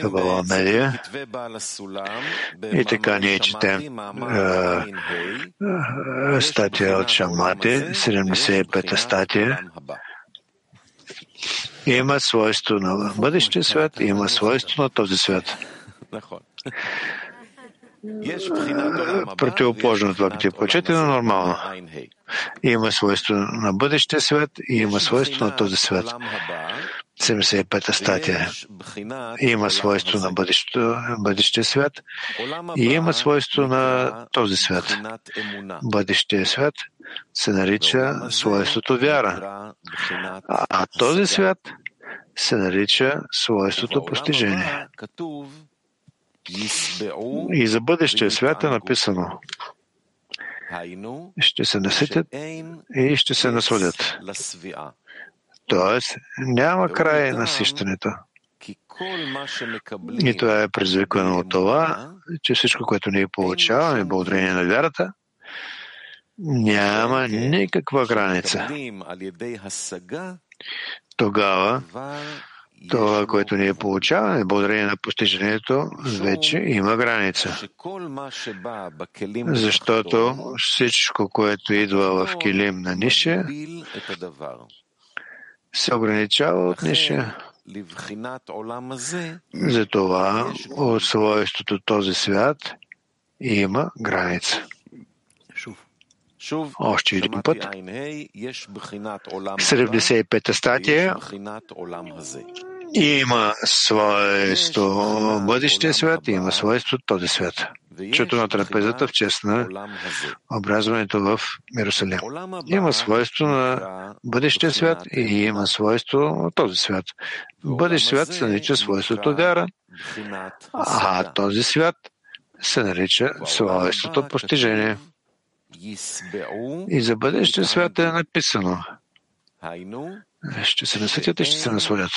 Кабала Медия. И така ние четем статия от Шамати, 75-та статия. Има свойство на бъдещия свят, има свойство на този свят. Противоположно това като е но нормално. Има свойство на бъдещия свят и има свойство на този свят. 75-та статия. Има свойство на бъдещия свят и има свойство на този свят. Бъдещия свят се нарича свойството вяра, а този свят се нарича свойството постижение. И за бъдещия свят е написано ще се наситят и ще се насладят. Тоест, няма край на сищането. И това е предизвикано от това, че всичко, което ние получаваме благодарение на вярата, няма никаква граница. Тогава това, което ние получаваме, благодарение на постижението, вече има граница. Защото всичко, което идва в килим на ниша, се ограничава от ниша. Затова от свойството този свят има граница. Още един път. 75-та статия има свойство бъдещия свят и има свойство този свят. Чуто на трапезата в чест на образването в Иерусалим. Има свойство на бъдещия свят и има свойство на този свят. Бъдещ свят се нарича свойството вяра, а този свят се нарича свойството постижение. И за бъдещия свят е написано. Ще се насътят и ще се насладят.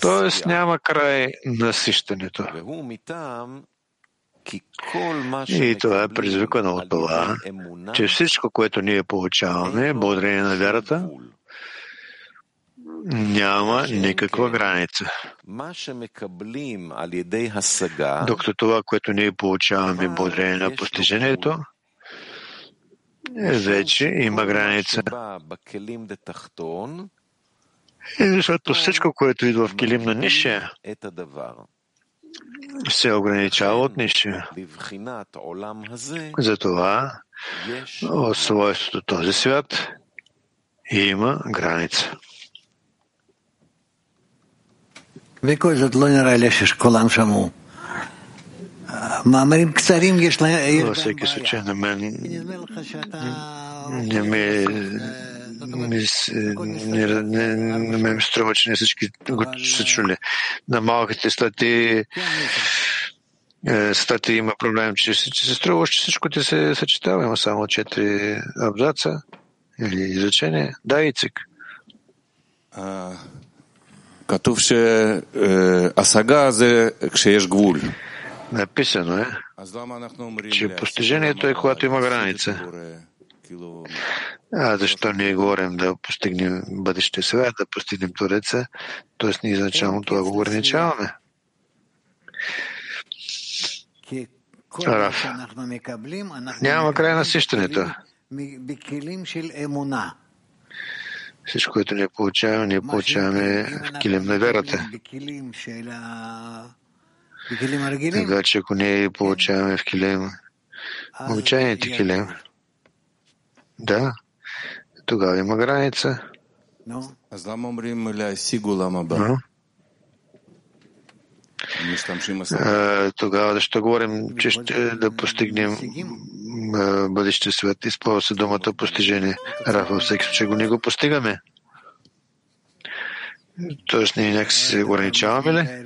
Тоест няма край на сищането. И това е предизвикано от това, че всичко, което ние получаваме, благодарение на вярата, няма никаква граница. Докато това, което ние получаваме благодарение на постижението, вече има граница. И защото всичко, което идва в килим на ниша, се ограничава от нищо. Затова от свойството този свят има граница. Викой зад лънера лешеш колан шаму. Мамарим ксарим еш Във всеки случай на мен не ми не, не, не ме струва, че не всички го са чули. На малките статии статии има проблем, че, че се струва, че всичко ти се съчетава. Има само четири абзаца или изречения. Да, Ицик. כתוב שהשגה זה כשיש גבול. Написано е, че постижението е когато има граница. А защо ние говорим да постигнем бъдещия свят, да постигнем Тореца, т.е. ние изначално това го ограничаваме. Раф. Няма край на сищането. Всичко, което ние получаваме, ние получаваме в килим на верата. Така че ако ние получаваме в килим обичайните килим, да, тогава има граница. Но? Тогава защо говорим, че ще да постигнем бъдещия свят? Използва се думата постижение. Рафа, във всеки случай го не го постигаме. Тоест ние някакси се ограничаваме ли?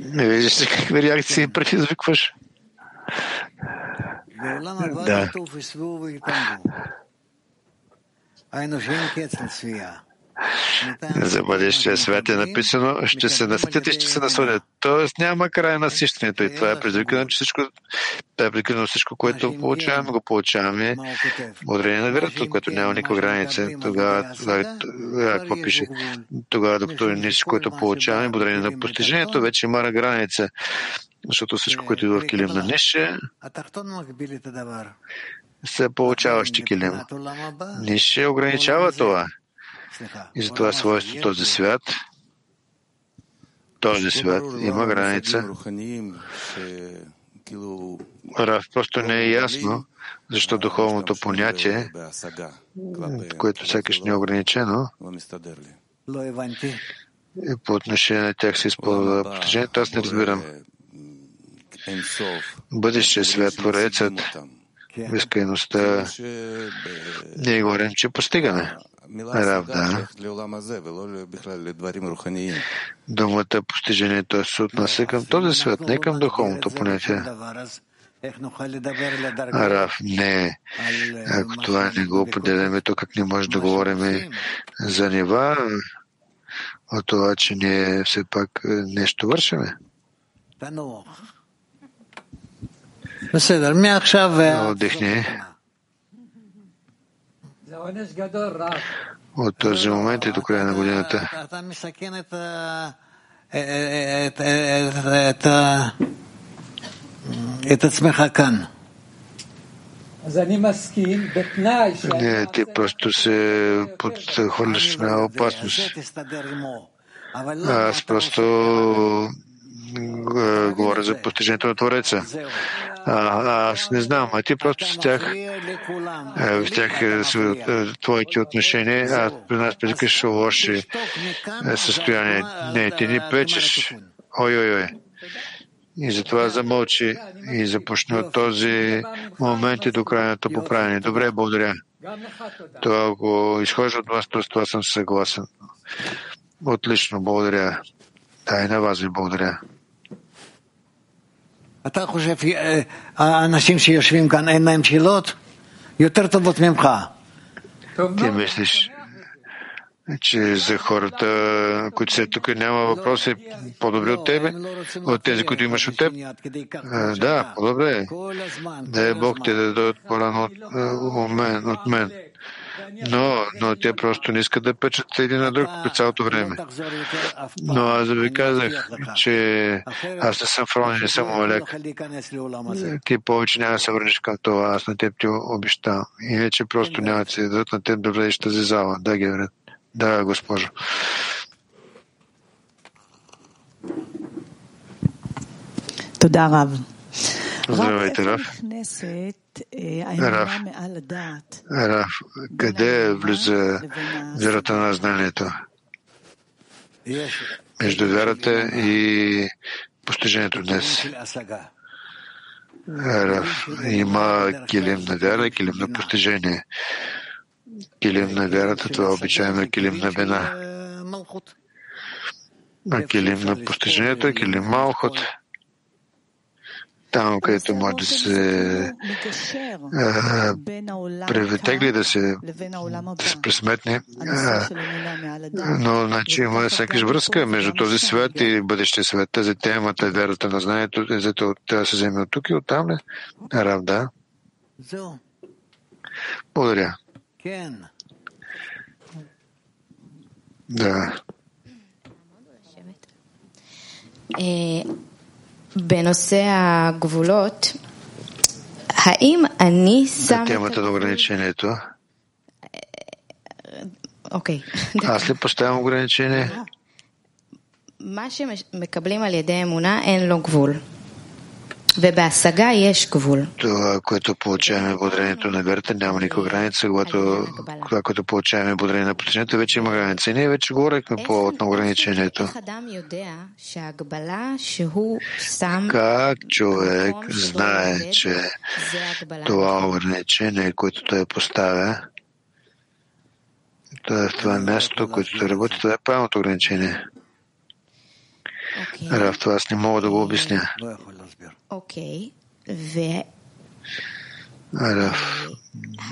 Не виждаш ли какви реакции предизвикваш? Да. за бъдещия свят е написано, ще се наситят и ще се насладят. Тоест няма край на насищането и това е предвикано, че всичко, е предвикано всичко, което получаваме, го получаваме благодарение на вярата, което няма никаква граница. Тогава, тогава, какво пише? Тогава, докато ние всичко, което получаваме, благодарение на постижението, вече има граница. Защото всичко, което идва в килим на нише, се получава килим. Нише ограничава това. И затова свойство този свят, този свят има граница. Рав просто не е ясно, защо духовното понятие, което сякаш не е ограничено, и по отношение на тях се използва постижението, аз не разбирам. Бъдещия свят, Творецът, безкрайността, ние говорим, че постигаме. Равда. Думата постижението се отнася към този свят, не към духовното понятие. Рав, не. Ако това не го определяме, то как не може да говорим за нива, от това, че ние все пак нещо вършиме. Отдихни. От този момент и до края на годината. Не, ти просто се подхвърляш на опасност. Аз просто говоря за постижението на Твореца. А, аз не знам, а ти просто с тях, в тях твоите отношения, а при нас предикаш лоши състояние. Не, ти ни пречеш. Ой-ой-ой. И затова замълчи и започне от този момент и до крайното поправяне. Добре, благодаря. Това, ако изхожда от вас, с това съм съгласен. Отлично, благодаря. Да, и на вас ви благодаря. אתה חושב האנשים שיושבים כאן אין להם שאלות? יותר טובות ממך. Ти мислиш, че за хората, които са тук, няма въпроси по-добри от тебе, от тези, които имаш от теб? Да, по-добре. Да е Бог те да дадат по-рано от, от мен но, но те просто не искат да печат един на друг по цялото време. Но аз ви казах, че аз не съм фрон, не съм Олег. Ти повече няма да се върнеш към това. Аз на теб ти обищам. И вече просто няма да се дадат на теб да влезеш тази зала. Да, Геврет. Да, госпожо. Здравейте, Рав. Раф, Раф, къде влиза вярата на знанието? Между вярата и постижението днес. Раф, има килим на вяра и килим на постижение. Килим на вярата, това обичайно килим на вина. А килим на постижението е килим малхот там, където може да се превитегли, да се, да се пресметне. Но значи, има всякаш връзка между този свят и бъдещия свят. Тази темата е вярата на знанието, зато трябва да се вземе от тук и оттам ли? Рав, да. Благодаря. Да. בנושא הגבולות, האם אני שם... темата на ограничението. אוקיי. Аз ли поставям ограничение? מה שמקבלים על ידי אמונה אין לו גבול. Това, което получаваме благодарението на вярата, няма никаква граница. Когато това, което получаваме благодарение на причината, вече има граница. И ние вече говорихме по от ограничението. Как човек знае, че това ограничение, което той поставя, това е това място, което той работи, това е правилното ограничение. Рав, това аз не мога да го обясня. Окей. Рав,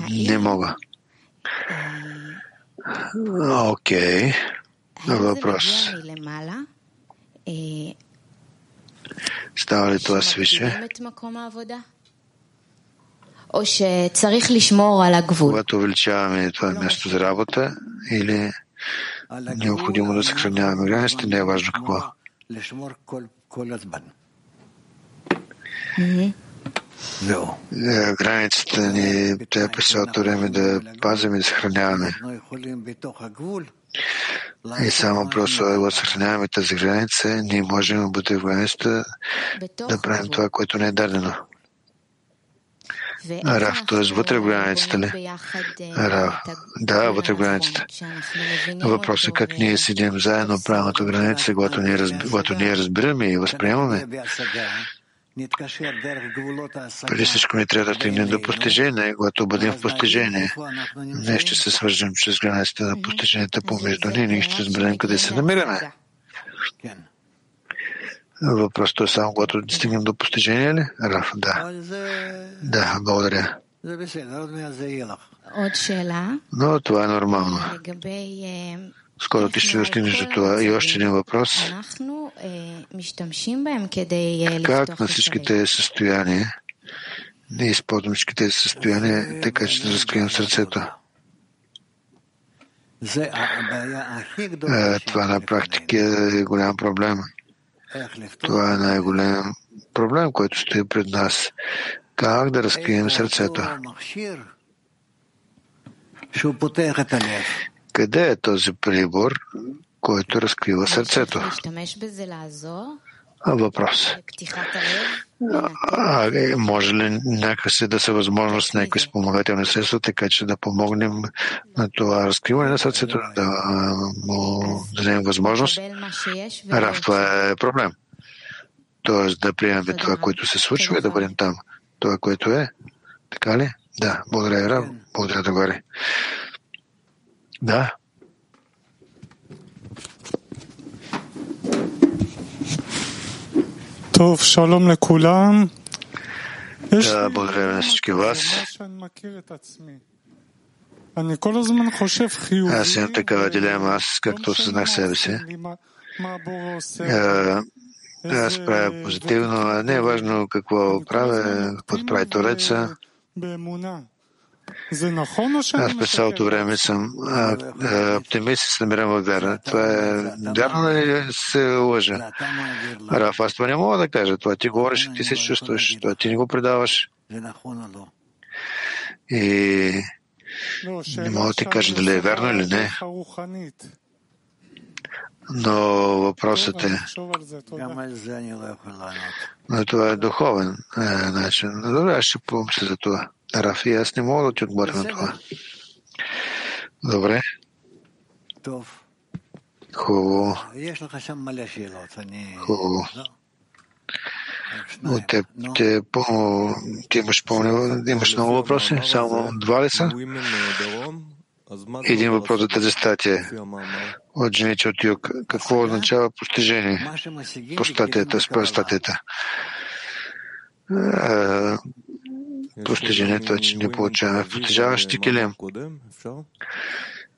не мога. Окей. Въпрос. Става ли това свише? Когато увеличаваме това място за работа или необходимо да съхраняваме границите, не е важно какво. Границата ни трябва през цялото време да пазим и да съхраняваме. И само просто да съхраняваме тази граница, ние можем да бъдем в границата да правим това, което не е дадено. Раф, т.е. вътре в границата ли? Раф, да, вътре в границата. Въпросът е как ние седим заедно правилната граница, когато ние, разби, когато ние разбираме и възприемаме. Преди всичко ни трябва да стигнем до постижение. Когато бъдем в постижение, не ще се свържем чрез границата на постиженията помежду ни, ние ще разберем къде се намираме. Въпросът е само когато стигнем до постижение ли? Раф, да. Да, благодаря. Но това е нормално. Скоро ти ще достигнеш до това. И още един въпрос. Как на всичките състояния ние използваме всичките състояния, така че да разкрием сърцето? Това на практика е голям проблем. Това е най-голям проблем, който стои пред нас. Как да разкрием сърцето? Къде е този прибор, който разкрива сърцето? Въпрос. А, е, може ли някакси да се възможност някакви спомагателни средства, така че да помогнем на това разкриване на сърцето, да му дадем възможност? Раф, това е проблем. Тоест да приемем това, което се случва и да бъдем там. Това, което е. Така ли? Да. Благодаря, Раф. Благодаря, Дагори. Да. Да. Тов, шалом лекулам. Да, благодаря на всички вас. Аз имам такава дилема. Аз, както осъзнах себе си, аз правя позитивно, а не е важно какво правя, какво прави Тореца. Аз през цялото време съм оптимист и се намирам във вяра. Това е вярно ли се лъжа? Раф, аз това не мога да кажа. Това ти говориш, ти се чувстваш. Това ти не го предаваш. И не мога да ти кажа дали е вярно или не. Но въпросът е. Но това е духовен е, начин. Добре, аз ще помисля за това. Рафи, аз не мога да ти отговоря на това. Добре. Хубаво. Хубаво. Но те, те, по, ти имаш, пълни, имаш много въпроси? Само два ли са? Един въпрос за тази статия от жените от юг. Какво означава постижение по статията, според статията? Постижението е, че не получаваме постижаващи килем.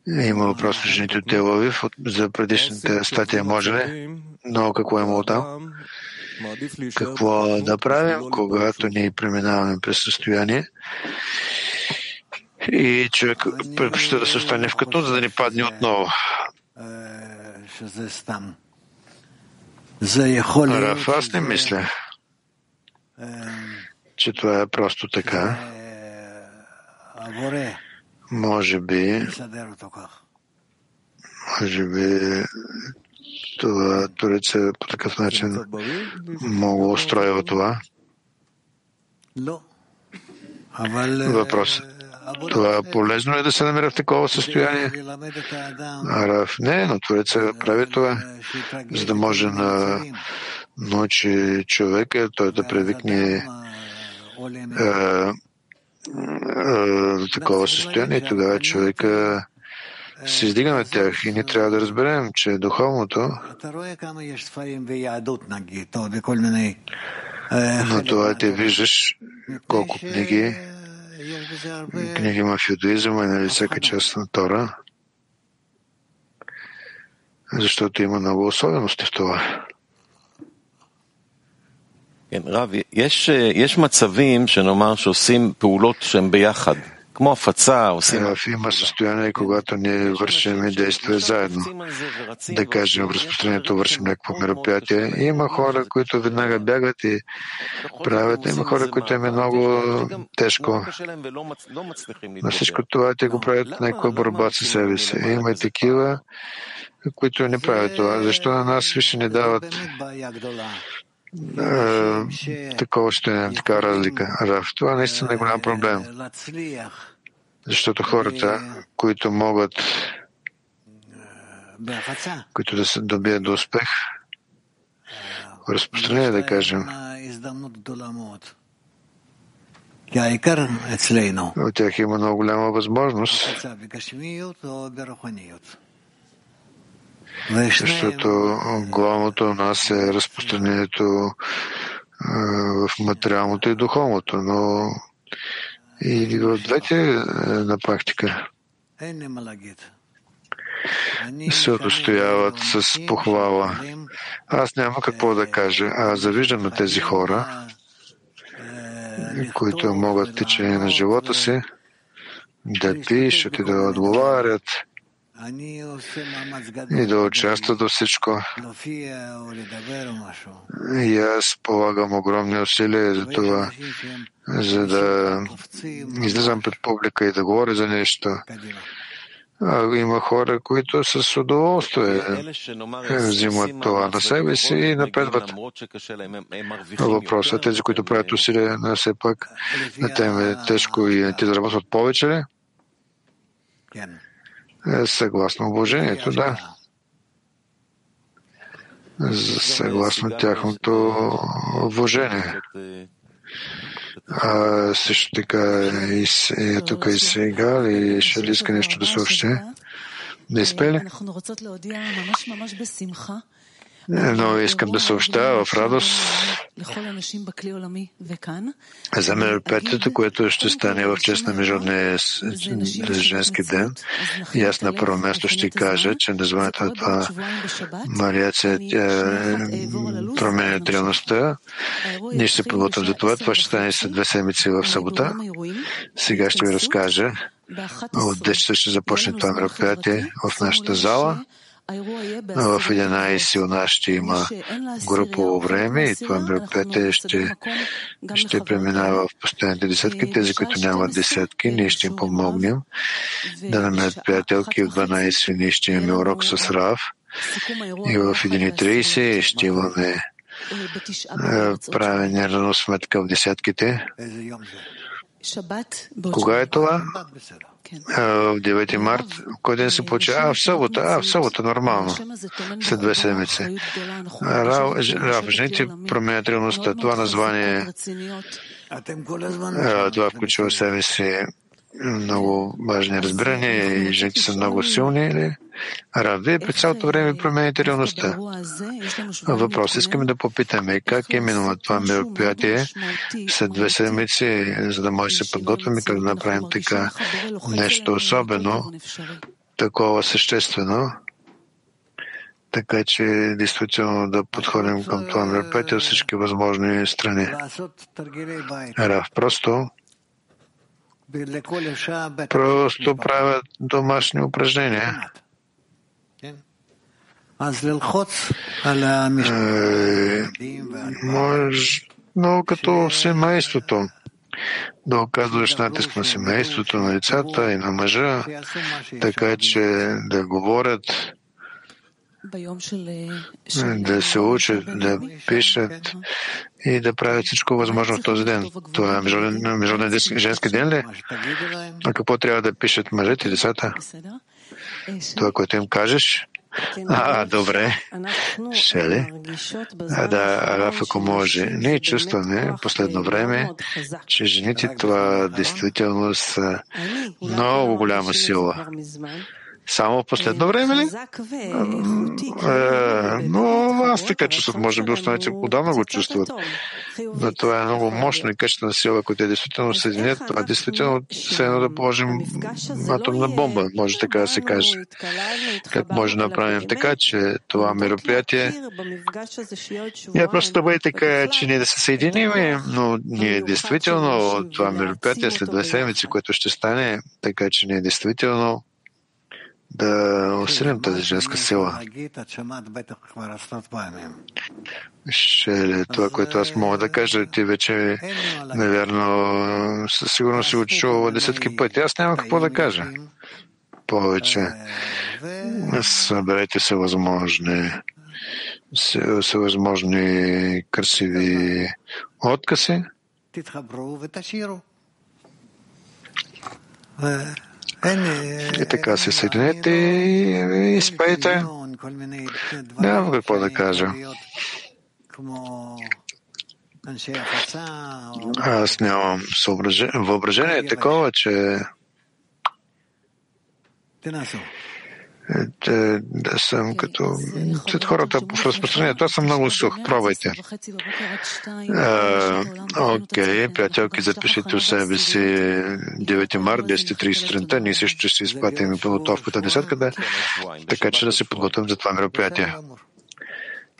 Има въпрос на жените от Телавив за предишната статия, може ли? Но какво е имало там? Какво да правим, когато ние преминаваме през състояние и човек предпочита да се остане в като, за да не падне отново? Раф, аз не мисля че това е просто така. Може би, може би това Туреца по такъв начин мога устроива това. Въпрос. Това полезно ли е да се намира в такова състояние? Араф не, но Туреца прави това, за да може да научи човека, той да привикне до такова състояние, тогава човека се издига на тях и ние трябва да разберем, че духовното но това ти виждаш колко книги книги има в юдаизма и на всяка част на Тора. Защото има много особености в това. רב, יש, יש מצבים שנאמר שעושים פעולות שהן ביחד, כמו הפצה, עושים... Има състояние, когато ние вършим действия заедно. Да кажем, в разпространението вършим някакво мероприятие. Има хора, които веднага бягат и правят. Има хора, които им е много тежко. На всичко това те го правят някаква борба със себе си. Има и такива, които не правят това. Защо на нас више не дават такова ще е така разлика. Рав. Това наистина е голям проблем. Защото хората, които могат, които да се добият до успех, разпространение, да кажем, от тях има много голяма възможност защото главното у нас е разпространението в материалното и духовното, но и в двете на практика. Се отстояват с похвала. Аз няма какво да кажа. Аз завиждам на тези хора, които могат в течение на живота си да пишат и да отговарят и да участват във всичко. И аз полагам огромни усилия за това, за да излизам пред публика и да говоря за нещо. А, има хора, които с удоволствие взимат това на себе си и напредват. Въпросът тези, които правят усилия на все пак, на тем е тежко и те заработват повече ли? Е, съгласно обложението, да. Съгласно тяхното вложение. А също така и, и тук и сега, и ще ли иска нещо да съобщи? Да изпели? но искам да съобща в радост за мероприятието, което ще стане в чест на Международния женски ден. И аз на първо място ще кажа, че названието на това Марияция е, променя реалността. Ние ще се подготвим за това. Това ще стане след две седмици в събота. Сега ще ви разкажа. От 10 ще започне това мероприятие в нашата зала. В 11 у нас ще има групово време и това мероприятие ще, ще преминава в постоянните десетки. Тези, които нямат десетки, ние ще им помогнем да намерят приятелки. В 12 ние ще имаме урок с Рав и в 1.30 ще имаме правене сметка в десетките. Кога е това? В 9 март, кой ден се получи? А, в събота, а, в събота, нормално. След две седмици. Рав, жените променят реалността. Това название, това включва в себе си много важни разбирания и жените са много силни. Или? Ра, вие през цялото време промените реалността. Въпрос искаме да попитаме как именно това мероприятие след две седмици, за да може да се подготвим и как да направим така нещо особено, такова съществено, така че действително да подходим към това мероприятие от всички възможни страни. Рав, просто просто правят домашни упражнения. Може, но като семейството, да оказваш натиск на семейството, на децата и на мъжа, така че да говорят, да се учат, да пишат и да правят всичко възможно в този ден. Това е международен женски ден ли? А какво трябва да пишат мъжете децата? Това, което им кажеш? А, добре. Ще ли? А, да, Раф, ако може. Ние чувстваме последно време, че жените това действително са много голяма сила. Само в последно време ли? Е, но аз така чувстват, може би останалите отдавна го чувстват. Но това е много мощно и качествена сила, ако те действително съединят, това действително се едно да положим атомна бомба, може така да се каже. Как може да направим така, че това мероприятие не просто да бъде така, че ние да се съединим, но ние действително това мероприятие след две седмици, което ще стане, така че ние действително да усилим тази женска сила. Ще това, което аз мога да кажа, ти вече, навярно, със сигурност си учил десетки пъти. Аз няма какво да кажа повече. Съберете се възможни всевъзможни красиви откази. И така се съединете и изпейте. Няма какво да кажа. Аз нямам въображение такова, че да, да съм като след хората в разпространението. Аз съм много сух. Пробвайте. Окей, okay. приятелки, запишете у себе си 9 март, 10.30 сутринта. Ние също ще си изплатим подготовката десетката, така че да се подготвим за това мероприятие.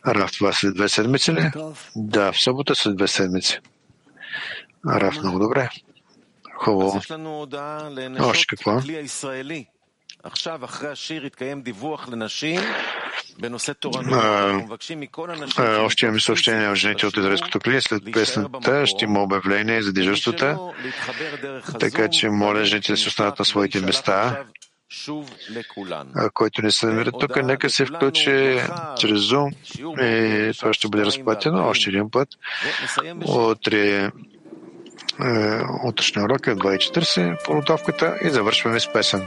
Раф, това след две седмици ли? Да, в събота след две седмици. Раф, много добре. Хубаво. Още какво? Още имаме съобщение на жените от израелското племя. След песната ще има обявление за дежурствата, така че моля жените да се останат на своите места. Който не се намира тук, нека се включи чрез Zoom и това ще бъде разплатено още един път. Утре утрешния урок е 2.40 подготовката и завършваме с песен.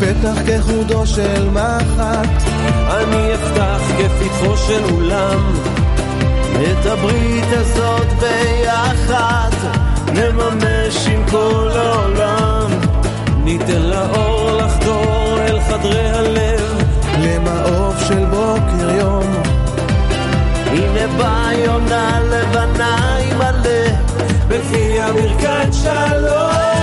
פתח כחודו של מחט, אני אפתח כפתחו של אולם. את הברית הזאת ביחד, נממש עם כל העולם. ניתן לאור לחדור אל חדרי הלב, למעוף של בוקר יום. הנה באה יונה לבנה עם הלב, בפי ברכת שלום.